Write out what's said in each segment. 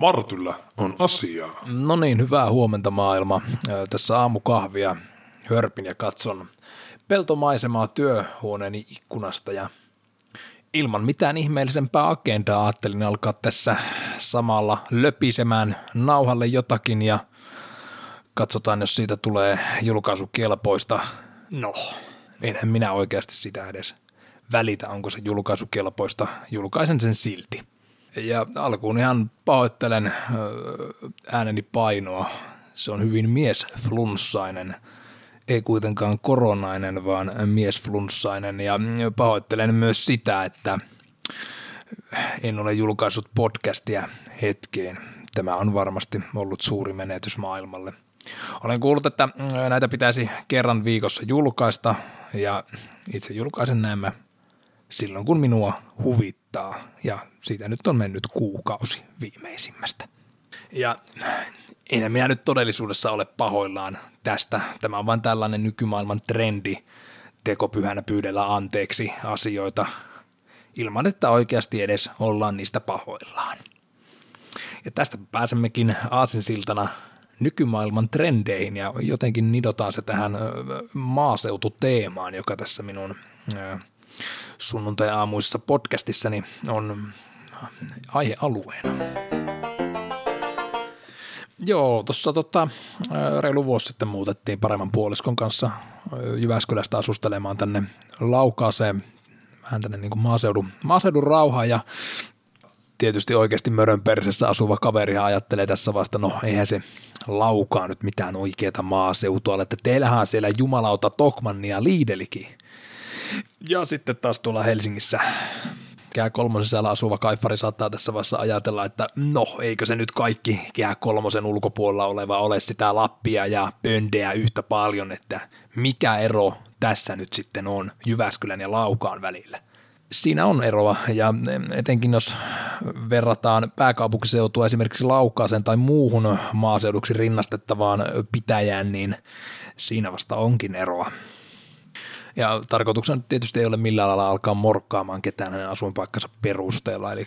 Martyllä on asiaa. No niin, hyvää huomenta maailma. Tässä aamukahvia hörpin ja katson peltomaisemaa työhuoneeni ikkunasta ja ilman mitään ihmeellisempää agendaa ajattelin alkaa tässä samalla löpisemään nauhalle jotakin ja katsotaan, jos siitä tulee julkaisukelpoista. No, enhän minä oikeasti sitä edes välitä, onko se julkaisukelpoista. Julkaisen sen silti. Ja alkuun ihan pahoittelen ääneni painoa. Se on hyvin miesflunssainen, ei kuitenkaan koronainen, vaan miesflunssainen. Ja pahoittelen myös sitä, että en ole julkaissut podcastia hetkeen. Tämä on varmasti ollut suuri menetys maailmalle. Olen kuullut, että näitä pitäisi kerran viikossa julkaista ja itse julkaisen nämä silloin, kun minua huvittaa. Ja siitä nyt on mennyt kuukausi viimeisimmästä. Ja enhän minä nyt todellisuudessa ole pahoillaan tästä. Tämä on vain tällainen nykymaailman trendi tekopyhänä pyydellä anteeksi asioita ilman, että oikeasti edes ollaan niistä pahoillaan. Ja tästä pääsemmekin aasinsiltana nykymaailman trendeihin ja jotenkin nidotaan se tähän maaseututeemaan, joka tässä minun sunnuntai-aamuissa podcastissani on aihealueena. Joo, tuossa tota, reilu vuosi sitten muutettiin paremman puoliskon kanssa Jyväskylästä asustelemaan tänne Laukaaseen, vähän tänne niin maaseudun, maaseudun rauhaan ja tietysti oikeasti mörön persessä asuva kaveri ajattelee tässä vasta, no eihän se laukaa nyt mitään oikeaa maaseutua, että teillähän siellä jumalauta Tokmannia Liidelikin. Ja sitten taas tuolla Helsingissä Kehä kolmosen sisällä asuva kaifari saattaa tässä vaiheessa ajatella, että no, eikö se nyt kaikki Kehä kolmosen ulkopuolella oleva ole sitä Lappia ja Pöndeä yhtä paljon, että mikä ero tässä nyt sitten on Jyväskylän ja Laukaan välillä. Siinä on eroa ja etenkin jos verrataan pääkaupunkiseutua esimerkiksi Laukaaseen tai muuhun maaseuduksi rinnastettavaan pitäjään, niin siinä vasta onkin eroa. Ja tarkoituksena tietysti ei ole millään lailla alkaa morkkaamaan ketään hänen asuinpaikkansa perusteella, eli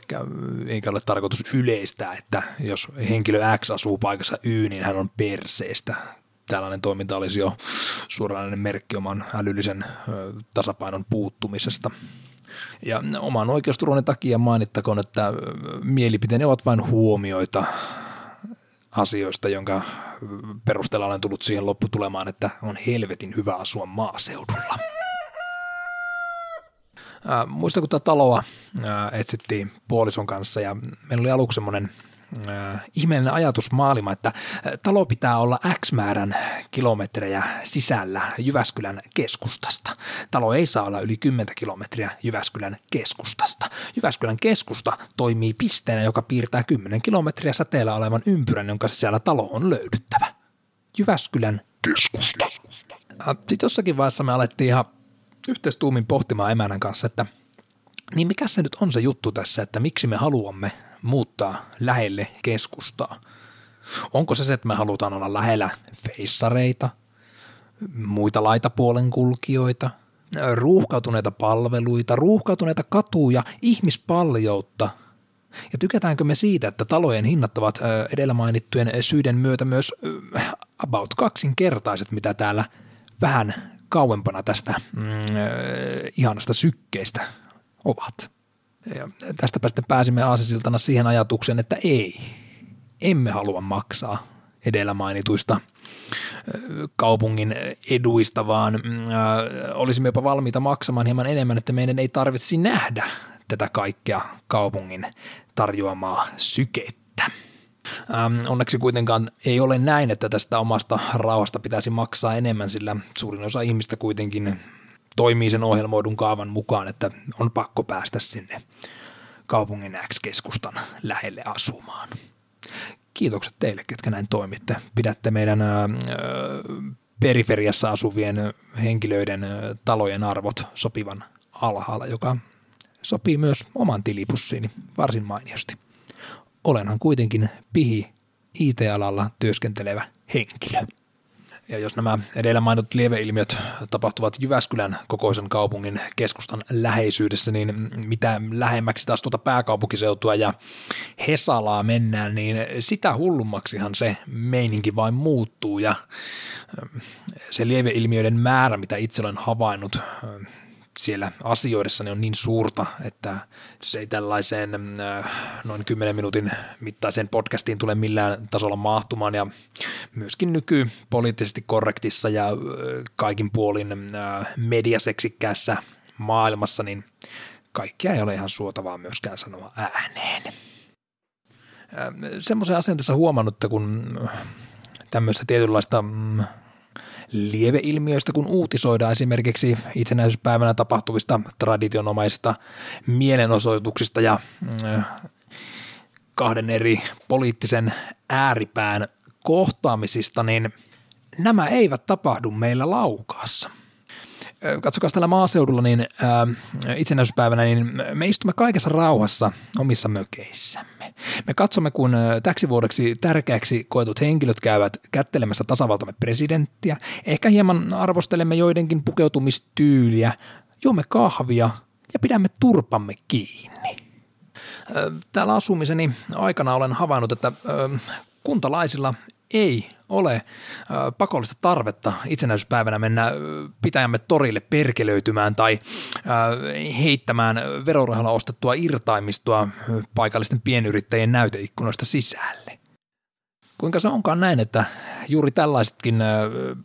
eikä ole tarkoitus yleistää, että jos henkilö X asuu paikassa Y, niin hän on perseestä. Tällainen toiminta olisi jo suoranainen merkki oman älyllisen tasapainon puuttumisesta. Ja oman oikeusturvan takia mainittakoon, että mielipiteeni ovat vain huomioita asioista, jonka perusteella olen tullut siihen lopputulemaan, että on helvetin hyvä asua maaseudulla. Äh, muistan, kun tätä taloa äh, etsittiin puolison kanssa ja meillä oli aluksi semmoinen äh, ihmeellinen ajatusmaailma, että äh, talo pitää olla X määrän kilometrejä sisällä Jyväskylän keskustasta. Talo ei saa olla yli 10 kilometriä Jyväskylän keskustasta. Jyväskylän keskusta toimii pisteenä, joka piirtää 10 kilometriä säteellä olevan ympyrän, jonka sisällä talo on löydyttävä. Jyväskylän keskusta. Äh, Sitten jossakin vaiheessa me alettiin ihan yhteistuumin pohtimaan emänän kanssa, että niin mikä se nyt on se juttu tässä, että miksi me haluamme muuttaa lähelle keskustaa? Onko se se, että me halutaan olla lähellä feissareita, muita laitapuolen kulkijoita, ruuhkautuneita palveluita, ruuhkautuneita katuja, ihmispaljoutta – ja tykätäänkö me siitä, että talojen hinnat ovat edellä mainittujen syiden myötä myös about kaksinkertaiset, mitä täällä vähän kauempana tästä mm, ihanasta sykkeestä ovat. Ja tästäpä sitten pääsimme aasisiltana siihen ajatukseen, että ei, emme halua maksaa edellä mainituista kaupungin eduista, vaan äh, olisimme jopa valmiita maksamaan hieman enemmän, että meidän ei tarvitsisi nähdä tätä kaikkea kaupungin tarjoamaa sykettä. Ähm, onneksi kuitenkaan ei ole näin, että tästä omasta rauhasta pitäisi maksaa enemmän, sillä suurin osa ihmistä kuitenkin toimii sen ohjelmoidun kaavan mukaan, että on pakko päästä sinne kaupungin X-keskustan lähelle asumaan. Kiitokset teille, ketkä näin toimitte. Pidätte meidän ö, periferiassa asuvien henkilöiden talojen arvot sopivan alhaalla, joka sopii myös oman tilipussiini varsin mainiosti. Olenhan kuitenkin pihi IT-alalla työskentelevä henkilö. Ja jos nämä edellä mainitut lieveilmiöt tapahtuvat Jyväskylän kokoisen kaupungin keskustan läheisyydessä, niin mitä lähemmäksi taas tuota pääkaupunkiseutua ja Hesalaa mennään, niin sitä hullummaksihan se meininki vain muuttuu ja se lieveilmiöiden määrä, mitä itse olen havainnut, siellä asioidessa on niin suurta, että se ei tällaiseen äh, noin 10 minuutin mittaiseen podcastiin tule millään tasolla mahtumaan ja myöskin nyky poliittisesti korrektissa ja äh, kaikin puolin äh, mediaseksikkäässä maailmassa, niin kaikkia ei ole ihan suotavaa myöskään sanoa ääneen. Semmoisen asian tässä huomannut, että kun tämmöistä tietynlaista mm, lieveilmiöistä, kun uutisoidaan esimerkiksi itsenäisyyspäivänä tapahtuvista traditionomaisista mielenosoituksista ja mm, kahden eri poliittisen ääripään kohtaamisista, niin nämä eivät tapahdu meillä laukaassa – katsokaa täällä maaseudulla, niin itsenäisyyspäivänä, niin me istumme kaikessa rauhassa omissa mökeissämme. Me katsomme, kun täksi vuodeksi tärkeäksi koetut henkilöt käyvät kättelemässä tasavaltamme presidenttiä. Ehkä hieman arvostelemme joidenkin pukeutumistyyliä, juomme kahvia ja pidämme turpamme kiinni. Täällä asumiseni aikana olen havainnut, että kuntalaisilla ei ole pakollista tarvetta itsenäisyyspäivänä mennä pitäjämme torille perkelöitymään tai heittämään verorahalla ostettua irtaimistoa paikallisten pienyrittäjien näyteikkunoista sisälle. Kuinka se onkaan näin, että juuri tällaisetkin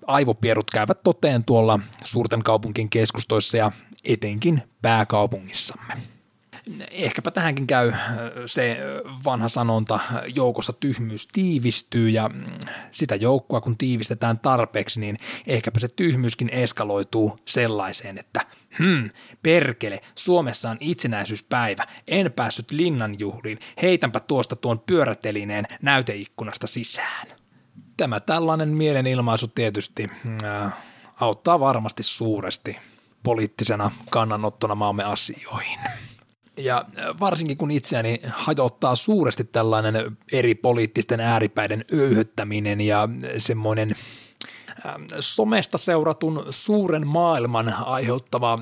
aivopierut käyvät toteen tuolla suurten kaupunkien keskustoissa ja etenkin pääkaupungissamme ehkäpä tähänkin käy äh, se äh, vanha sanonta, joukossa tyhmyys tiivistyy ja mm, sitä joukkoa kun tiivistetään tarpeeksi, niin ehkäpä se tyhmyyskin eskaloituu sellaiseen, että hmm, perkele, Suomessa on itsenäisyyspäivä, en päässyt linnanjuhliin, heitänpä tuosta tuon pyörätelineen näyteikkunasta sisään. Tämä tällainen mielenilmaisu tietysti äh, auttaa varmasti suuresti poliittisena kannanottona maamme asioihin. Ja varsinkin kun itseäni hajottaa suuresti tällainen eri poliittisten ääripäiden öyhöttäminen ja semmoinen somesta seuratun suuren maailman aiheuttava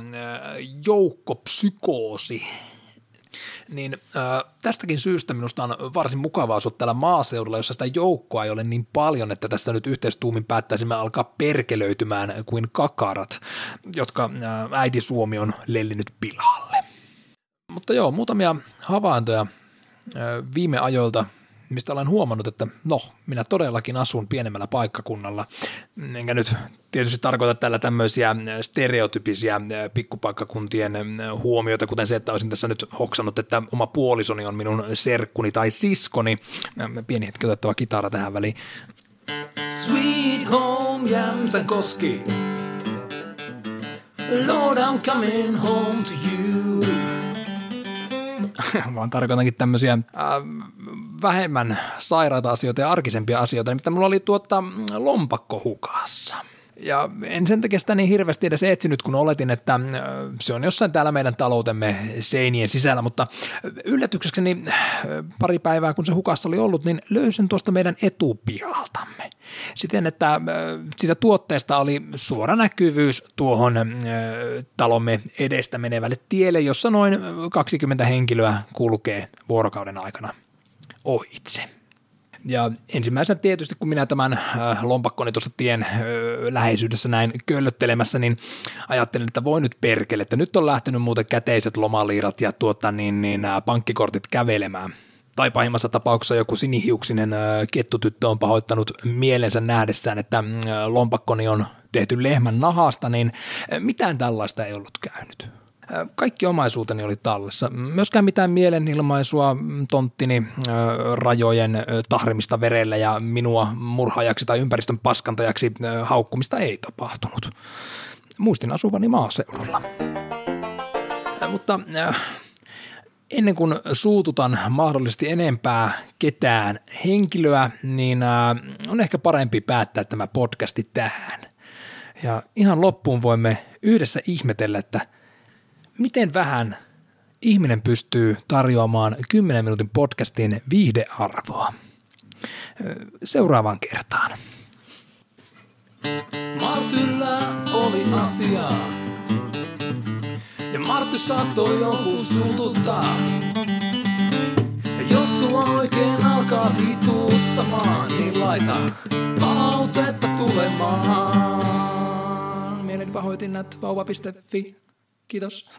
joukkopsykoosi, niin äh, tästäkin syystä minusta on varsin mukavaa asua täällä maaseudulla, jossa sitä joukkoa ei ole niin paljon, että tässä nyt yhteistuumin päättäisimme alkaa perkelöitymään kuin kakarat, jotka äh, äiti Suomi on lellinyt pilalle. Mutta joo, muutamia havaintoja viime ajoilta, mistä olen huomannut, että no, minä todellakin asun pienemmällä paikkakunnalla, enkä nyt tietysti tarkoita tällä tämmöisiä stereotypisiä pikkupaikkakuntien huomioita, kuten se, että olisin tässä nyt hoksannut, että oma puolisoni on minun serkkuni tai siskoni. Pieni hetki otettava kitara tähän väliin. Sweet home Jämsänkoski Lord, I'm coming home to you vaan tarkoitankin tämmöisiä äh, vähemmän sairaita asioita ja arkisempia asioita, mitä mulla oli tuota lompakko hukassa – ja en sen takia sitä niin hirveästi edes etsinyt, kun oletin, että äh, se on jossain täällä meidän taloutemme seinien sisällä, mutta yllätyksekseni äh, pari päivää, kun se hukassa oli ollut, niin löysin tuosta meidän etupihaltamme. Siten, että äh, sitä tuotteesta oli suora näkyvyys tuohon talomme edestä menevälle tielle, jossa noin 20 henkilöä kulkee vuorokauden aikana ohitse. Ja ensimmäisenä tietysti, kun minä tämän äh, lompakkoni tuossa tien äh, läheisyydessä näin köllöttelemässä, niin ajattelin, että voi nyt perkele, että nyt on lähtenyt muuten käteiset lomaliirat ja tuota, niin, niin, äh, pankkikortit kävelemään tai pahimmassa tapauksessa joku sinihiuksinen kettutyttö on pahoittanut mielensä nähdessään, että lompakkoni on tehty lehmän nahasta, niin mitään tällaista ei ollut käynyt. Kaikki omaisuuteni oli tallessa. Myöskään mitään mielenilmaisua tonttini rajojen tahrimista verellä ja minua murhaajaksi tai ympäristön paskantajaksi haukkumista ei tapahtunut. Muistin asuvani maaseudulla. Mutta ennen kuin suututan mahdollisesti enempää ketään henkilöä, niin on ehkä parempi päättää tämä podcasti tähän. Ja ihan loppuun voimme yhdessä ihmetellä, että – miten vähän ihminen pystyy tarjoamaan 10 minuutin podcastin viihdearvoa. Seuraavaan kertaan. Martyllä oli asiaa. Marty saattoi joku suututtaa. Ja jos sua oikein alkaa vituuttamaan, niin laita palautetta tulemaan. Mieleni pahoitin vauva.fi. Kiitos.